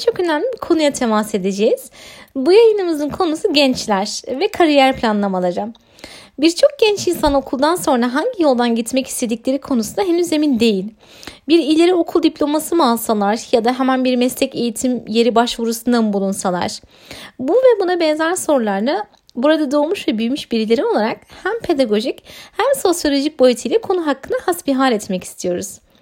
çok önemli bir konuya temas edeceğiz. Bu yayınımızın konusu gençler ve kariyer planlamaları. Birçok genç insan okuldan sonra hangi yoldan gitmek istedikleri konusunda henüz emin değil. Bir ileri okul diploması mı alsalar ya da hemen bir meslek eğitim yeri başvurusunda mı bulunsalar? Bu ve buna benzer sorularla burada doğmuş ve büyümüş birileri olarak hem pedagojik hem sosyolojik boyutuyla konu hakkında hasbihal etmek istiyoruz.